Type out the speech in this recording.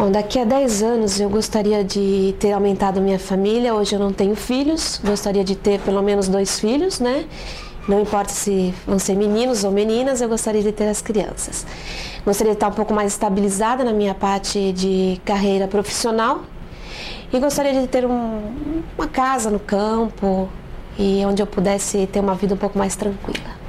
Bom, daqui a 10 anos eu gostaria de ter aumentado minha família. Hoje eu não tenho filhos, gostaria de ter pelo menos dois filhos, né? Não importa se vão ser meninos ou meninas, eu gostaria de ter as crianças. Gostaria de estar um pouco mais estabilizada na minha parte de carreira profissional e gostaria de ter um, uma casa no campo e onde eu pudesse ter uma vida um pouco mais tranquila.